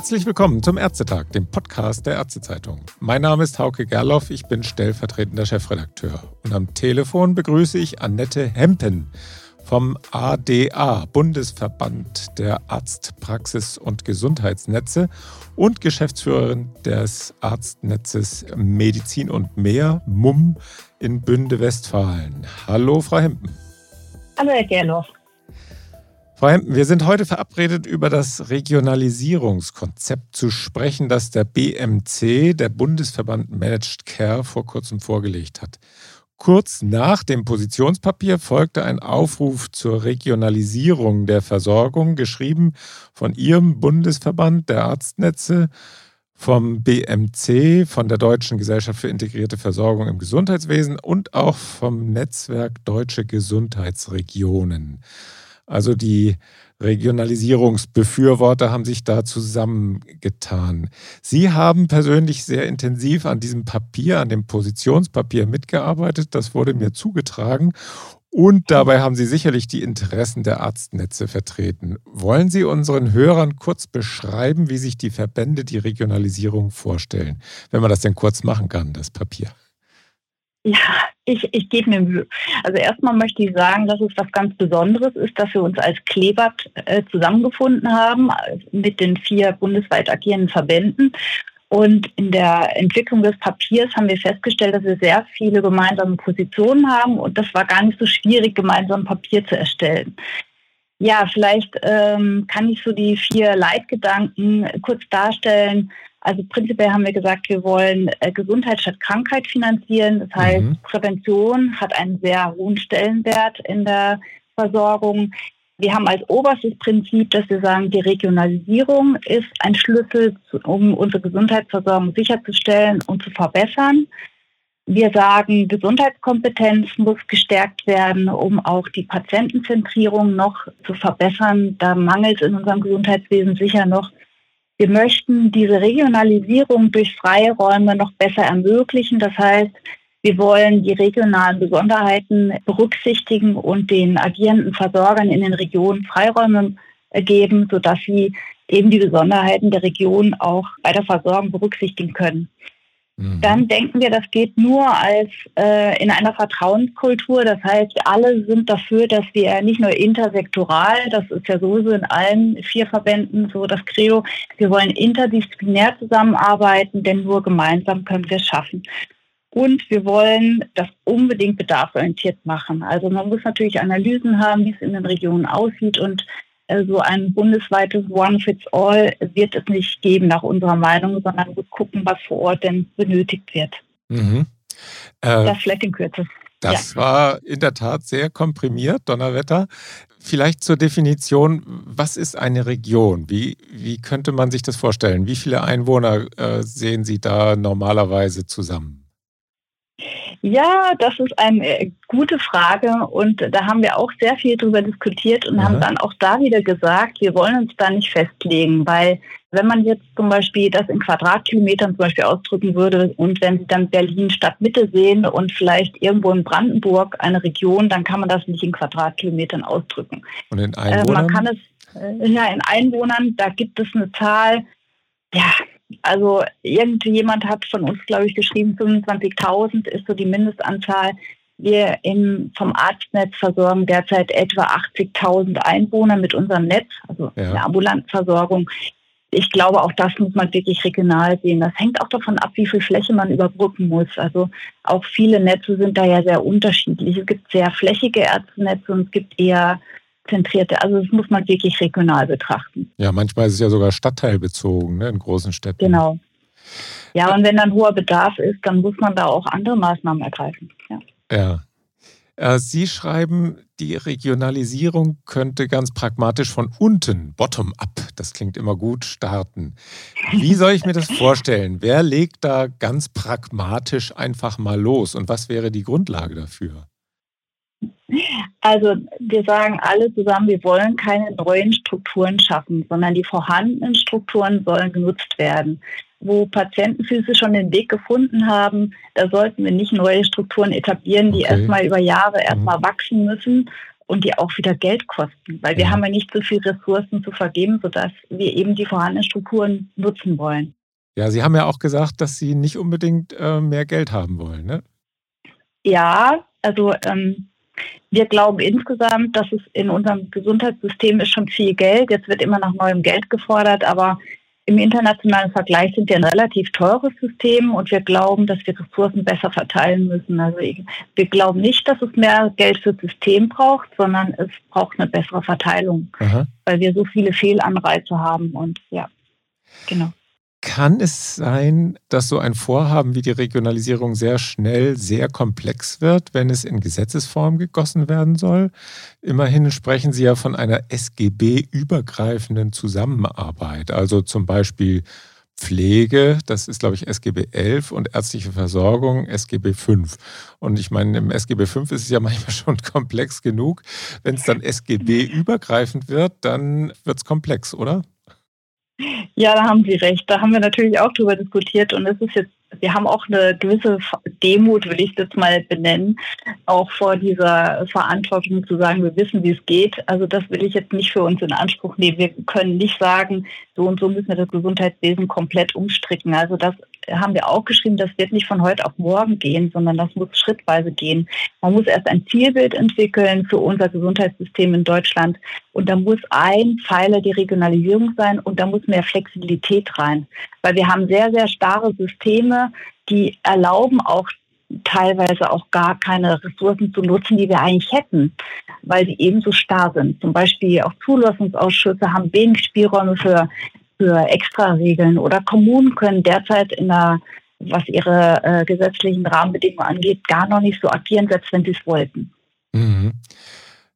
Herzlich willkommen zum Ärztetag, dem Podcast der Ärztezeitung. Mein Name ist Hauke Gerloff, ich bin stellvertretender Chefredakteur. Und am Telefon begrüße ich Annette Hempen vom ADA, Bundesverband der Arztpraxis- und Gesundheitsnetze und Geschäftsführerin des Arztnetzes Medizin und mehr, MUM, in Bünde, Westfalen. Hallo, Frau Hempen. Hallo, Herr Gerloff. Frau Hempen, wir sind heute verabredet, über das Regionalisierungskonzept zu sprechen, das der BMC, der Bundesverband Managed Care, vor kurzem vorgelegt hat. Kurz nach dem Positionspapier folgte ein Aufruf zur Regionalisierung der Versorgung, geschrieben von Ihrem Bundesverband der Arztnetze, vom BMC, von der Deutschen Gesellschaft für integrierte Versorgung im Gesundheitswesen und auch vom Netzwerk Deutsche Gesundheitsregionen. Also die Regionalisierungsbefürworter haben sich da zusammengetan. Sie haben persönlich sehr intensiv an diesem Papier, an dem Positionspapier mitgearbeitet. Das wurde mir zugetragen. Und dabei haben Sie sicherlich die Interessen der Arztnetze vertreten. Wollen Sie unseren Hörern kurz beschreiben, wie sich die Verbände die Regionalisierung vorstellen? Wenn man das denn kurz machen kann, das Papier. Ja, ich, ich gebe mir Mühe. Also erstmal möchte ich sagen, dass es was ganz Besonderes ist, dass wir uns als Klebert äh, zusammengefunden haben äh, mit den vier bundesweit agierenden Verbänden. Und in der Entwicklung des Papiers haben wir festgestellt, dass wir sehr viele gemeinsame Positionen haben und das war gar nicht so schwierig, gemeinsam Papier zu erstellen. Ja, vielleicht ähm, kann ich so die vier Leitgedanken kurz darstellen. Also prinzipiell haben wir gesagt, wir wollen äh, Gesundheit statt Krankheit finanzieren. Das heißt, mhm. Prävention hat einen sehr hohen Stellenwert in der Versorgung. Wir haben als oberstes Prinzip, dass wir sagen, die Regionalisierung ist ein Schlüssel, um unsere Gesundheitsversorgung sicherzustellen und zu verbessern. Wir sagen, Gesundheitskompetenz muss gestärkt werden, um auch die Patientenzentrierung noch zu verbessern. Da mangelt es in unserem Gesundheitswesen sicher noch wir möchten diese Regionalisierung durch freie Räume noch besser ermöglichen. Das heißt, wir wollen die regionalen Besonderheiten berücksichtigen und den agierenden Versorgern in den Regionen Freiräume geben, sodass sie eben die Besonderheiten der Region auch bei der Versorgung berücksichtigen können. Mhm. Dann denken wir, das geht nur als äh, in einer Vertrauenskultur. Das heißt, alle sind dafür, dass wir nicht nur intersektoral, das ist ja sowieso in allen vier Verbänden so das Credo, wir wollen interdisziplinär zusammenarbeiten, denn nur gemeinsam können wir es schaffen. Und wir wollen das unbedingt bedarfsorientiert machen. Also man muss natürlich Analysen haben, wie es in den Regionen aussieht und so ein bundesweites One-Fits-All wird es nicht geben nach unserer Meinung, sondern wir gucken, was vor Ort denn benötigt wird. Mhm. Äh, das vielleicht in Kürze. Das ja. war in der Tat sehr komprimiert, Donnerwetter. Vielleicht zur Definition, was ist eine Region? Wie, wie könnte man sich das vorstellen? Wie viele Einwohner äh, sehen Sie da normalerweise zusammen? Ja, das ist eine äh, gute Frage und da haben wir auch sehr viel darüber diskutiert und ja. haben dann auch da wieder gesagt, wir wollen uns da nicht festlegen, weil wenn man jetzt zum Beispiel das in Quadratkilometern zum Beispiel ausdrücken würde und wenn Sie dann Berlin Stadtmitte sehen und vielleicht irgendwo in Brandenburg eine Region, dann kann man das nicht in Quadratkilometern ausdrücken. Und in Einwohnern? Äh, man kann es, äh, ja, in Einwohnern, da gibt es eine Zahl, ja, also irgendjemand hat von uns, glaube ich, geschrieben, 25.000 ist so die Mindestanzahl. Wir im, vom Arztnetz versorgen derzeit etwa 80.000 Einwohner mit unserem Netz, also ja. eine ambulante Versorgung. Ich glaube, auch das muss man wirklich regional sehen. Das hängt auch davon ab, wie viel Fläche man überbrücken muss. Also auch viele Netze sind da ja sehr unterschiedlich. Es gibt sehr flächige Ärztenetze und es gibt eher zentrierte. Also das muss man wirklich regional betrachten. Ja, manchmal ist es ja sogar stadtteilbezogen ne, in großen Städten. Genau. Ja, und wenn dann hoher Bedarf ist, dann muss man da auch andere Maßnahmen ergreifen. Ja. ja. Äh, Sie schreiben, die Regionalisierung könnte ganz pragmatisch von unten, bottom-up, das klingt immer gut, starten. Wie soll ich mir das vorstellen? Wer legt da ganz pragmatisch einfach mal los und was wäre die Grundlage dafür? Also wir sagen alle zusammen, wir wollen keine neuen Strukturen schaffen, sondern die vorhandenen Strukturen sollen genutzt werden. Wo Patientenfüße schon den Weg gefunden haben, da sollten wir nicht neue Strukturen etablieren, die okay. erstmal über Jahre erstmal mhm. wachsen müssen und die auch wieder Geld kosten, weil wir ja. haben ja nicht so viel Ressourcen zu vergeben, sodass wir eben die vorhandenen Strukturen nutzen wollen. Ja, Sie haben ja auch gesagt, dass Sie nicht unbedingt äh, mehr Geld haben wollen, ne? Ja, also ähm, wir glauben insgesamt, dass es in unserem Gesundheitssystem ist schon viel Geld. Jetzt wird immer nach neuem Geld gefordert, aber im internationalen Vergleich sind wir ein relativ teures System und wir glauben, dass wir Ressourcen besser verteilen müssen. Also wir glauben nicht, dass es mehr Geld fürs System braucht, sondern es braucht eine bessere Verteilung, Aha. weil wir so viele Fehlanreize haben und ja, genau. Kann es sein, dass so ein Vorhaben wie die Regionalisierung sehr schnell sehr komplex wird, wenn es in Gesetzesform gegossen werden soll? Immerhin sprechen Sie ja von einer SGB-übergreifenden Zusammenarbeit, also zum Beispiel Pflege, das ist, glaube ich, SGB 11 und ärztliche Versorgung SGB 5. Und ich meine, im SGB 5 ist es ja manchmal schon komplex genug. Wenn es dann SGB übergreifend wird, dann wird es komplex, oder? Ja, da haben Sie recht. Da haben wir natürlich auch drüber diskutiert und es ist jetzt, wir haben auch eine gewisse Demut, will ich das mal benennen, auch vor dieser Verantwortung zu sagen, wir wissen, wie es geht. Also das will ich jetzt nicht für uns in Anspruch nehmen. Wir können nicht sagen, so und so müssen wir das Gesundheitswesen komplett umstricken. Also das haben wir auch geschrieben, das wird nicht von heute auf morgen gehen, sondern das muss schrittweise gehen. Man muss erst ein Zielbild entwickeln für unser Gesundheitssystem in Deutschland und da muss ein Pfeiler die Regionalisierung sein und da muss mehr Flexibilität rein, weil wir haben sehr, sehr starre Systeme, die erlauben auch teilweise auch gar keine Ressourcen zu nutzen, die wir eigentlich hätten, weil sie eben so starr sind. Zum Beispiel auch Zulassungsausschüsse haben wenig Spielräume für für Extraregeln oder Kommunen können derzeit in der, was ihre äh, gesetzlichen Rahmenbedingungen angeht, gar noch nicht so agieren, selbst wenn sie es wollten. Mhm.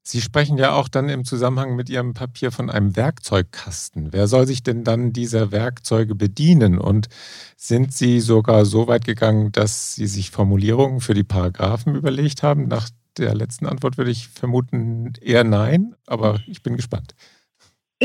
Sie sprechen ja auch dann im Zusammenhang mit Ihrem Papier von einem Werkzeugkasten. Wer soll sich denn dann dieser Werkzeuge bedienen? Und sind Sie sogar so weit gegangen, dass Sie sich Formulierungen für die Paragraphen überlegt haben? Nach der letzten Antwort würde ich vermuten eher nein, aber ich bin gespannt.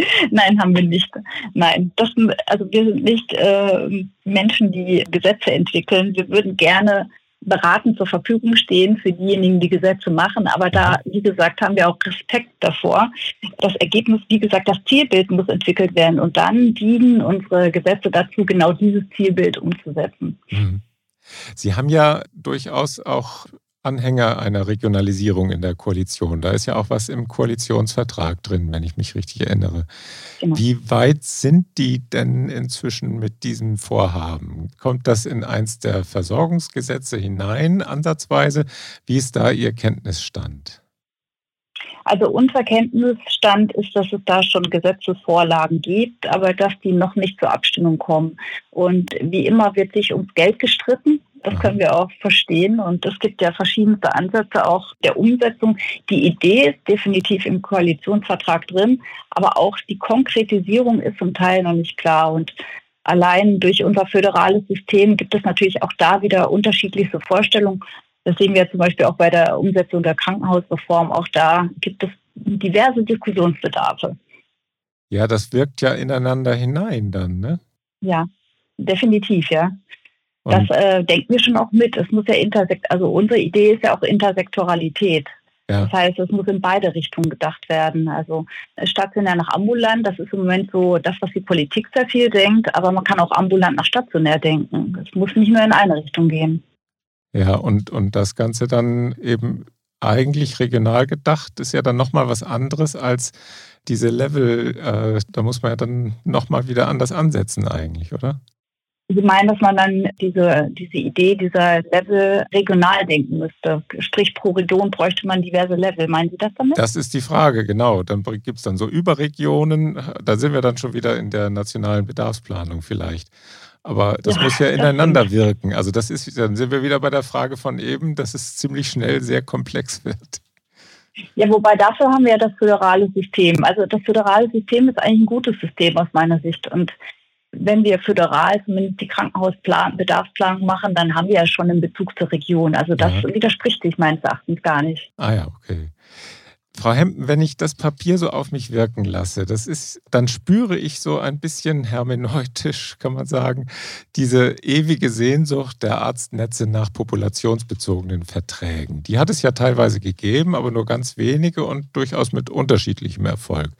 Nein, haben wir nicht. Nein, das, also wir sind nicht äh, Menschen, die Gesetze entwickeln. Wir würden gerne beratend zur Verfügung stehen für diejenigen, die Gesetze machen. Aber da, wie gesagt, haben wir auch Respekt davor. Das Ergebnis, wie gesagt, das Zielbild muss entwickelt werden. Und dann dienen unsere Gesetze dazu, genau dieses Zielbild umzusetzen. Mhm. Sie haben ja durchaus auch Anhänger einer Regionalisierung in der Koalition. Da ist ja auch was im Koalitionsvertrag drin, wenn ich mich richtig erinnere. Genau. Wie weit sind die denn inzwischen mit diesem Vorhaben? Kommt das in eins der Versorgungsgesetze hinein, ansatzweise? Wie ist da Ihr Kenntnisstand? Also unser Kenntnisstand ist, dass es da schon Gesetzesvorlagen gibt, aber dass die noch nicht zur Abstimmung kommen. Und wie immer wird sich ums Geld gestritten. Das können wir auch verstehen. Und es gibt ja verschiedenste Ansätze auch der Umsetzung. Die Idee ist definitiv im Koalitionsvertrag drin, aber auch die Konkretisierung ist zum Teil noch nicht klar. Und allein durch unser föderales System gibt es natürlich auch da wieder unterschiedlichste Vorstellungen. Das sehen wir zum Beispiel auch bei der Umsetzung der Krankenhausreform. Auch da gibt es diverse Diskussionsbedarfe. Ja, das wirkt ja ineinander hinein dann, ne? Ja, definitiv, ja. Das äh, denken wir schon auch mit. Es muss ja intersekt, also unsere Idee ist ja auch Intersektoralität. Ja. Das heißt, es muss in beide Richtungen gedacht werden. Also äh, stationär nach ambulant, das ist im Moment so das, was die Politik sehr viel denkt, aber man kann auch ambulant nach stationär denken. Es muss nicht nur in eine Richtung gehen. Ja, und, und das Ganze dann eben eigentlich regional gedacht, ist ja dann nochmal was anderes als diese Level. Äh, da muss man ja dann nochmal wieder anders ansetzen eigentlich, oder? Sie meinen, dass man dann diese, diese Idee dieser Level regional denken müsste. Sprich, pro Region bräuchte man diverse Level. Meinen Sie das damit? Das ist die Frage, genau. Dann gibt es dann so Überregionen. Da sind wir dann schon wieder in der nationalen Bedarfsplanung vielleicht. Aber das ja, muss ja ineinander wirken. Also das ist, dann sind wir wieder bei der Frage von eben, dass es ziemlich schnell sehr komplex wird. Ja, wobei dafür haben wir ja das föderale System. Also das föderale System ist eigentlich ein gutes System aus meiner Sicht. Und wenn wir föderal zumindest die Krankenhausbedarfsplanung machen, dann haben wir ja schon einen Bezug zur Region. Also das ja. widerspricht sich meines Erachtens gar nicht. Ah ja, okay. Frau Hempen, wenn ich das Papier so auf mich wirken lasse, das ist, dann spüre ich so ein bisschen hermeneutisch, kann man sagen, diese ewige Sehnsucht der Arztnetze nach populationsbezogenen Verträgen. Die hat es ja teilweise gegeben, aber nur ganz wenige und durchaus mit unterschiedlichem Erfolg.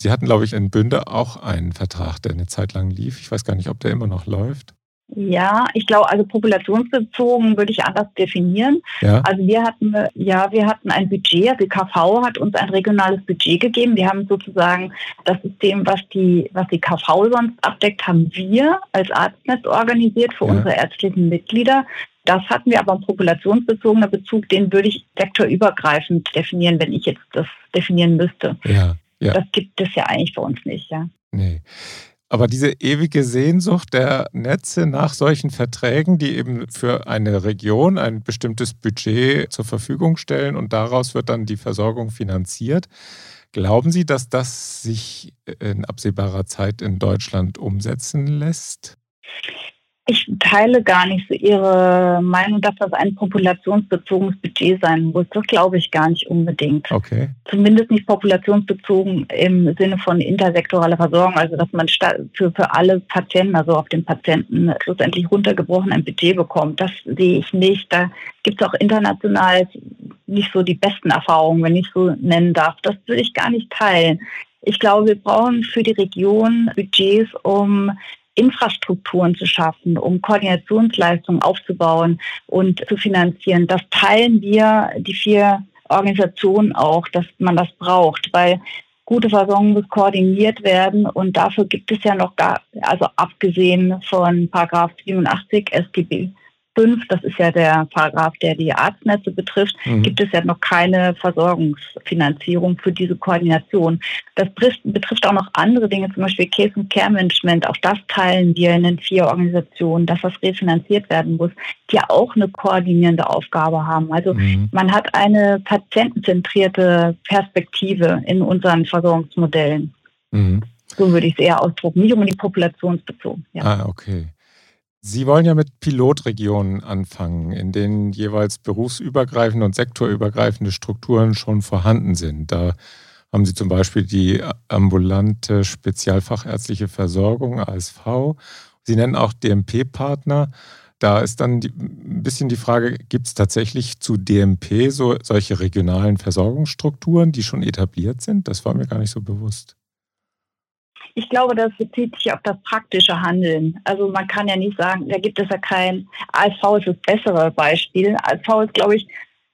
Sie hatten, glaube ich, in Bünde auch einen Vertrag, der eine Zeit lang lief. Ich weiß gar nicht, ob der immer noch läuft. Ja, ich glaube, also populationsbezogen würde ich anders definieren. Ja. Also wir hatten, ja, wir hatten ein Budget, also die KV hat uns ein regionales Budget gegeben. Wir haben sozusagen das System, was die, was die KV sonst abdeckt, haben wir als Arztnetz organisiert für ja. unsere ärztlichen Mitglieder. Das hatten wir aber ein populationsbezogener Bezug, den würde ich sektorübergreifend definieren, wenn ich jetzt das definieren müsste. Ja, ja. Das gibt es ja eigentlich für uns nicht, ja. Nee. Aber diese ewige Sehnsucht der Netze nach solchen Verträgen, die eben für eine Region ein bestimmtes Budget zur Verfügung stellen und daraus wird dann die Versorgung finanziert. Glauben Sie, dass das sich in absehbarer Zeit in Deutschland umsetzen lässt? Ich teile gar nicht so Ihre Meinung, dass das ein populationsbezogenes Budget sein muss. Das glaube ich gar nicht unbedingt. Okay. Zumindest nicht populationsbezogen im Sinne von intersektoraler Versorgung, also dass man für, für alle Patienten, also auf den Patienten schlussendlich runtergebrochen ein Budget bekommt. Das sehe ich nicht. Da gibt es auch international nicht so die besten Erfahrungen, wenn ich so nennen darf. Das würde ich gar nicht teilen. Ich glaube, wir brauchen für die Region Budgets, um Infrastrukturen zu schaffen, um Koordinationsleistungen aufzubauen und zu finanzieren. Das teilen wir, die vier Organisationen auch, dass man das braucht, weil gute Versorgung muss koordiniert werden und dafür gibt es ja noch gar, also abgesehen von Paragraph 87 SGB 5, das ist ja der Paragraph, der die Arztnetze betrifft, mhm. gibt es ja noch keine Versorgungsfinanzierung für diese Koordination. Das betrifft auch noch andere Dinge, zum Beispiel Case- und Care-Management. Auch das teilen wir in den vier Organisationen, dass das refinanziert werden muss, die auch eine koordinierende Aufgabe haben. Also mhm. man hat eine patientenzentrierte Perspektive in unseren Versorgungsmodellen. Mhm. So würde ich es eher ausdrucken, nicht unbedingt populationsbezogen. Ja. Ah, okay. Sie wollen ja mit Pilotregionen anfangen, in denen jeweils berufsübergreifende und sektorübergreifende Strukturen schon vorhanden sind. Da haben Sie zum Beispiel die ambulante spezialfachärztliche Versorgung, ASV. Sie nennen auch DMP-Partner. Da ist dann die, ein bisschen die Frage, gibt es tatsächlich zu DMP so, solche regionalen Versorgungsstrukturen, die schon etabliert sind? Das war mir gar nicht so bewusst. Ich glaube, das bezieht sich auf das praktische Handeln. Also man kann ja nicht sagen, da gibt es ja kein, ASV ist das bessere Beispiel. ASV ist, glaube ich,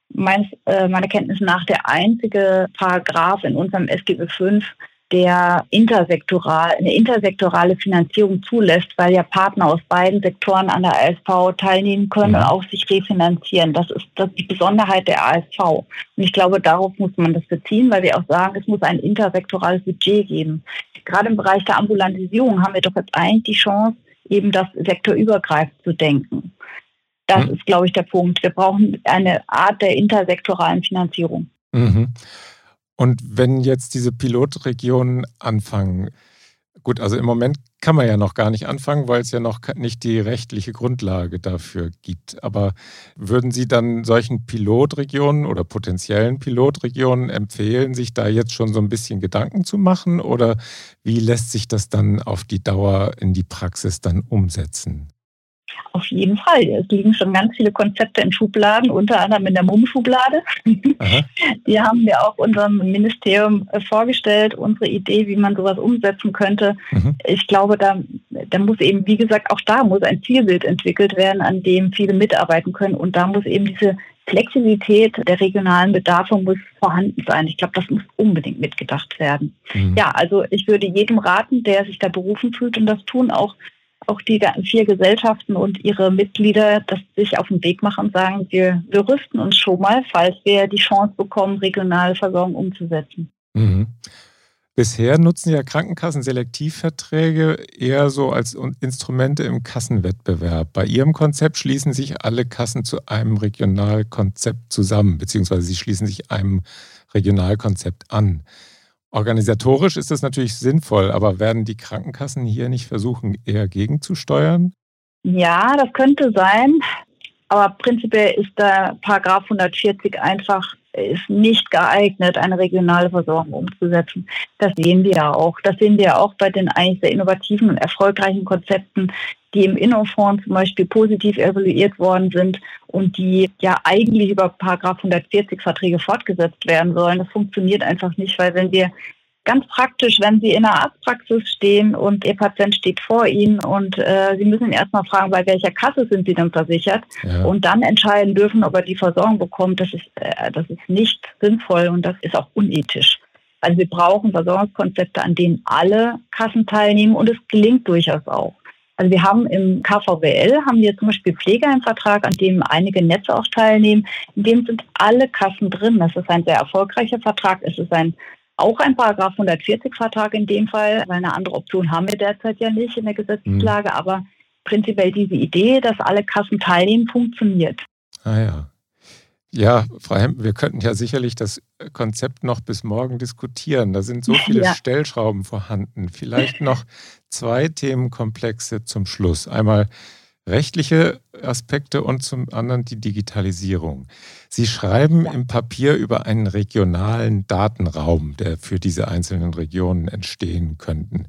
meines, äh, meiner Kenntnis nach der einzige Paragraph in unserem SGB V, der intersektoral, eine intersektorale Finanzierung zulässt, weil ja Partner aus beiden Sektoren an der ASV teilnehmen können und auch sich refinanzieren. Das ist, das ist die Besonderheit der ASV. Und ich glaube, darauf muss man das beziehen, weil wir auch sagen, es muss ein intersektorales Budget geben gerade im Bereich der Ambulantisierung haben wir doch jetzt eigentlich die Chance, eben das sektorübergreifend zu denken. Das mhm. ist, glaube ich, der Punkt. Wir brauchen eine Art der intersektoralen Finanzierung. Mhm. Und wenn jetzt diese Pilotregionen anfangen, Gut, also im Moment kann man ja noch gar nicht anfangen, weil es ja noch nicht die rechtliche Grundlage dafür gibt. Aber würden Sie dann solchen Pilotregionen oder potenziellen Pilotregionen empfehlen, sich da jetzt schon so ein bisschen Gedanken zu machen? Oder wie lässt sich das dann auf die Dauer in die Praxis dann umsetzen? Auf jeden Fall. Es liegen schon ganz viele Konzepte in Schubladen, unter anderem in der MUM-Schublade. Die haben wir auch unserem Ministerium vorgestellt, unsere Idee, wie man sowas umsetzen könnte. Mhm. Ich glaube, da, da muss eben, wie gesagt, auch da muss ein Zielbild entwickelt werden, an dem viele mitarbeiten können. Und da muss eben diese Flexibilität der regionalen Bedarfe muss vorhanden sein. Ich glaube, das muss unbedingt mitgedacht werden. Mhm. Ja, also ich würde jedem raten, der sich da berufen fühlt und das tun, auch auch die vier Gesellschaften und ihre Mitglieder, dass sich auf den Weg machen und sagen, wir, wir rüsten uns schon mal, falls wir die Chance bekommen, regionale Versorgung umzusetzen. Mhm. Bisher nutzen ja Krankenkassen Selektivverträge eher so als Instrumente im Kassenwettbewerb. Bei Ihrem Konzept schließen sich alle Kassen zu einem Regionalkonzept zusammen, beziehungsweise sie schließen sich einem Regionalkonzept an. Organisatorisch ist das natürlich sinnvoll, aber werden die Krankenkassen hier nicht versuchen, eher gegenzusteuern? Ja, das könnte sein. Aber prinzipiell ist der Paragraph 140 einfach ist nicht geeignet, eine regionale Versorgung umzusetzen. Das sehen wir ja auch. Das sehen wir ja auch bei den eigentlich sehr innovativen und erfolgreichen Konzepten, die im Innofonds zum Beispiel positiv evaluiert worden sind und die ja eigentlich über Paragraph 140 Verträge fortgesetzt werden sollen. Das funktioniert einfach nicht, weil wenn wir ganz praktisch, wenn Sie in der Arztpraxis stehen und Ihr Patient steht vor Ihnen und äh, Sie müssen ihn erstmal fragen, bei welcher Kasse sind Sie denn versichert ja. und dann entscheiden dürfen, ob er die Versorgung bekommt, das ist, äh, das ist nicht sinnvoll und das ist auch unethisch. Also wir brauchen Versorgungskonzepte, an denen alle Kassen teilnehmen und es gelingt durchaus auch. Also wir haben im KVWL haben wir zum Beispiel Pfleger im Vertrag, an dem einige Netze auch teilnehmen. In dem sind alle Kassen drin. Das ist ein sehr erfolgreicher Vertrag. Es ist ein auch ein Paragraph 140 Vertrag in dem Fall, weil eine andere Option haben wir derzeit ja nicht in der Gesetzeslage, mhm. aber prinzipiell diese Idee, dass alle Kassen teilnehmen, funktioniert. Ah ja. Ja, Frau Hempen, wir könnten ja sicherlich das Konzept noch bis morgen diskutieren. Da sind so viele ja. Stellschrauben vorhanden. Vielleicht noch zwei Themenkomplexe zum Schluss. Einmal rechtliche Aspekte und zum anderen die Digitalisierung. Sie schreiben im Papier über einen regionalen Datenraum, der für diese einzelnen Regionen entstehen könnten.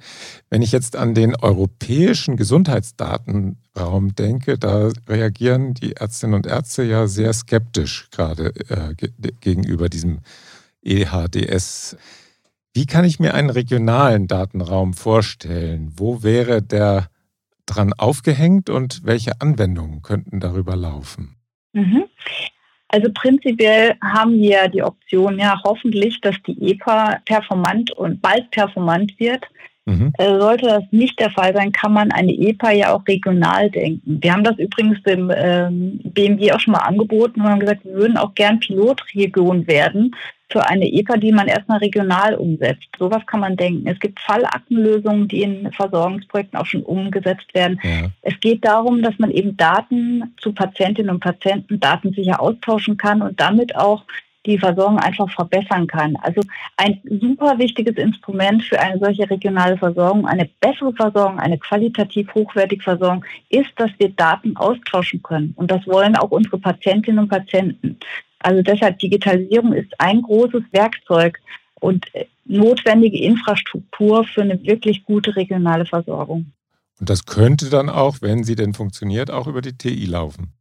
Wenn ich jetzt an den europäischen Gesundheitsdatenraum denke, da reagieren die Ärztinnen und Ärzte ja sehr skeptisch gerade äh, gegenüber diesem EHDS. Wie kann ich mir einen regionalen Datenraum vorstellen? Wo wäre der dran aufgehängt und welche Anwendungen könnten darüber laufen? Mhm. Also prinzipiell haben wir die Option, ja hoffentlich, dass die EPA performant und bald performant wird. Mhm. Äh, sollte das nicht der Fall sein, kann man eine EPA ja auch regional denken. Wir haben das übrigens dem ähm, BMW auch schon mal angeboten und haben gesagt, wir würden auch gern Pilotregion werden für eine EPA, die man erstmal regional umsetzt. Sowas kann man denken. Es gibt Fallaktenlösungen, die in Versorgungsprojekten auch schon umgesetzt werden. Ja. Es geht darum, dass man eben Daten zu Patientinnen und Patienten datensicher austauschen kann und damit auch die Versorgung einfach verbessern kann. Also ein super wichtiges Instrument für eine solche regionale Versorgung, eine bessere Versorgung, eine qualitativ hochwertige Versorgung ist, dass wir Daten austauschen können. Und das wollen auch unsere Patientinnen und Patienten. Also deshalb Digitalisierung ist ein großes Werkzeug und äh, notwendige Infrastruktur für eine wirklich gute regionale Versorgung. Und das könnte dann auch, wenn sie denn funktioniert, auch über die TI laufen.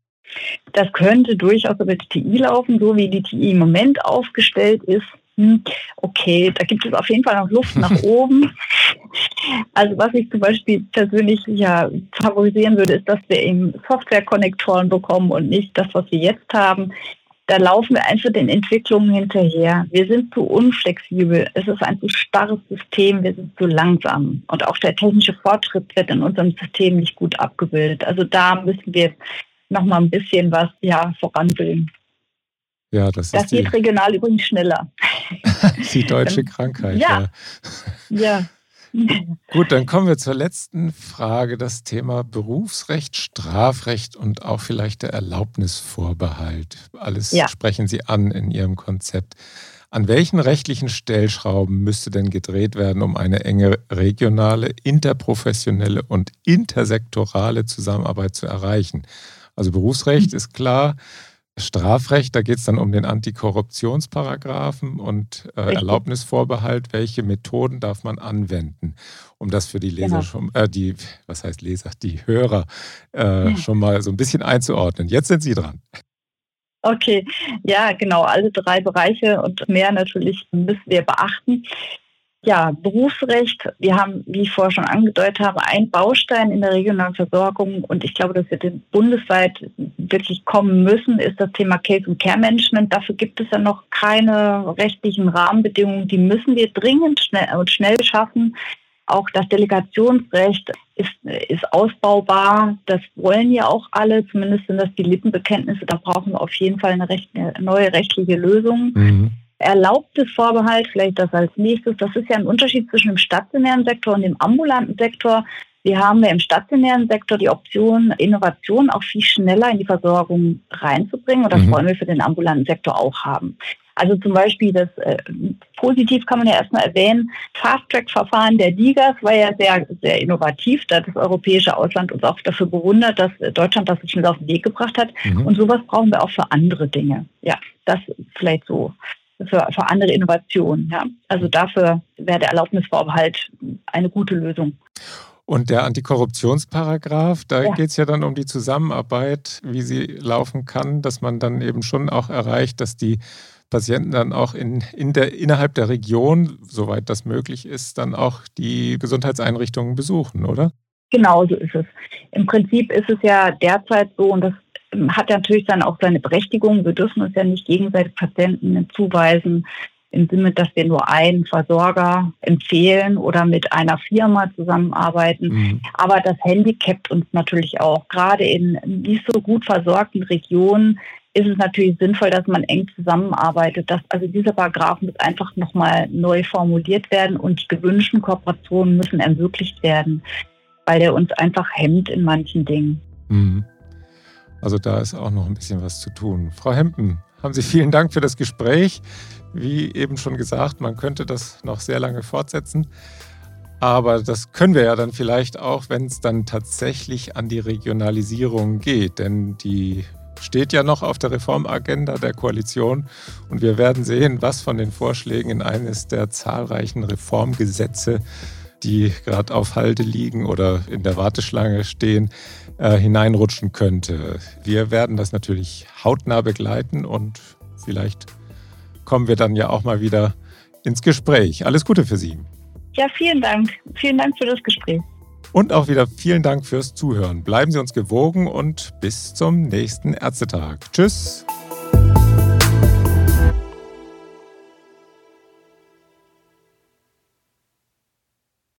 Das könnte durchaus über die TI laufen, so wie die TI im Moment aufgestellt ist. Hm, okay, da gibt es auf jeden Fall noch Luft nach oben. Also was ich zum Beispiel persönlich ja favorisieren würde, ist, dass wir eben Software-Konnektoren bekommen und nicht das, was wir jetzt haben da laufen wir einfach den Entwicklungen hinterher. Wir sind zu unflexibel. Es ist ein zu starres System. Wir sind zu langsam. Und auch der technische Fortschritt wird in unserem System nicht gut abgebildet. Also da müssen wir noch mal ein bisschen was ja, voranbringen. Ja, das, das geht regional übrigens schneller. die deutsche Krankheit. Ja. ja. ja. Gut, dann kommen wir zur letzten Frage, das Thema Berufsrecht, Strafrecht und auch vielleicht der Erlaubnisvorbehalt. Alles ja. sprechen Sie an in Ihrem Konzept. An welchen rechtlichen Stellschrauben müsste denn gedreht werden, um eine enge regionale, interprofessionelle und intersektorale Zusammenarbeit zu erreichen? Also Berufsrecht hm. ist klar, Strafrecht, da geht es dann um den Antikorruptionsparagraphen und äh, Erlaubnisvorbehalt, welche Methoden darf man anwenden, um das für die Leser genau. schon, äh, die, was heißt Leser, die Hörer äh, ja. schon mal so ein bisschen einzuordnen. Jetzt sind Sie dran. Okay, ja, genau, alle drei Bereiche und mehr natürlich müssen wir beachten. Ja, Berufsrecht. Wir haben, wie ich vorher schon angedeutet habe, einen Baustein in der regionalen Versorgung und ich glaube, dass wir bundesweit wirklich kommen müssen, ist das Thema Case- und Care-Management. Dafür gibt es ja noch keine rechtlichen Rahmenbedingungen. Die müssen wir dringend schnell und schnell schaffen. Auch das Delegationsrecht ist, ist ausbaubar. Das wollen ja auch alle, zumindest sind das die Lippenbekenntnisse. Da brauchen wir auf jeden Fall eine, recht, eine neue rechtliche Lösung. Mhm erlaubtes Vorbehalt, vielleicht das als nächstes, das ist ja ein Unterschied zwischen dem stationären Sektor und dem ambulanten Sektor. Wir haben ja im stationären Sektor die Option, Innovation auch viel schneller in die Versorgung reinzubringen. Und das mhm. wollen wir für den ambulanten Sektor auch haben. Also zum Beispiel das äh, positiv kann man ja erstmal erwähnen, Fast-Track-Verfahren der DIGAS war ja sehr, sehr innovativ, da das europäische Ausland uns auch dafür bewundert, dass Deutschland das schnell auf den Weg gebracht hat. Mhm. Und sowas brauchen wir auch für andere Dinge. Ja, das vielleicht so. Für, für andere Innovationen. Ja. Also dafür wäre der Erlaubnisvorbehalt eine gute Lösung. Und der Antikorruptionsparagraf, da ja. geht es ja dann um die Zusammenarbeit, wie sie laufen kann, dass man dann eben schon auch erreicht, dass die Patienten dann auch in, in der, innerhalb der Region, soweit das möglich ist, dann auch die Gesundheitseinrichtungen besuchen, oder? Genau so ist es. Im Prinzip ist es ja derzeit so, und das hat natürlich dann auch seine Berechtigung. Wir dürfen uns ja nicht gegenseitig Patienten zuweisen, im Sinne, dass wir nur einen Versorger empfehlen oder mit einer Firma zusammenarbeiten. Mhm. Aber das handicapt uns natürlich auch. Gerade in nicht so gut versorgten Regionen ist es natürlich sinnvoll, dass man eng zusammenarbeitet. Dass also dieser Paragraph muss einfach nochmal neu formuliert werden und die gewünschten Kooperationen müssen ermöglicht werden, weil der uns einfach hemmt in manchen Dingen. Mhm. Also da ist auch noch ein bisschen was zu tun. Frau Hempen, haben Sie vielen Dank für das Gespräch. Wie eben schon gesagt, man könnte das noch sehr lange fortsetzen. Aber das können wir ja dann vielleicht auch, wenn es dann tatsächlich an die Regionalisierung geht. Denn die steht ja noch auf der Reformagenda der Koalition. Und wir werden sehen, was von den Vorschlägen in eines der zahlreichen Reformgesetze, die gerade auf Halde liegen oder in der Warteschlange stehen, äh, hineinrutschen könnte. Wir werden das natürlich hautnah begleiten und vielleicht kommen wir dann ja auch mal wieder ins Gespräch. Alles Gute für Sie. Ja, vielen Dank. Vielen Dank für das Gespräch. Und auch wieder vielen Dank fürs Zuhören. Bleiben Sie uns gewogen und bis zum nächsten Ärztetag. Tschüss.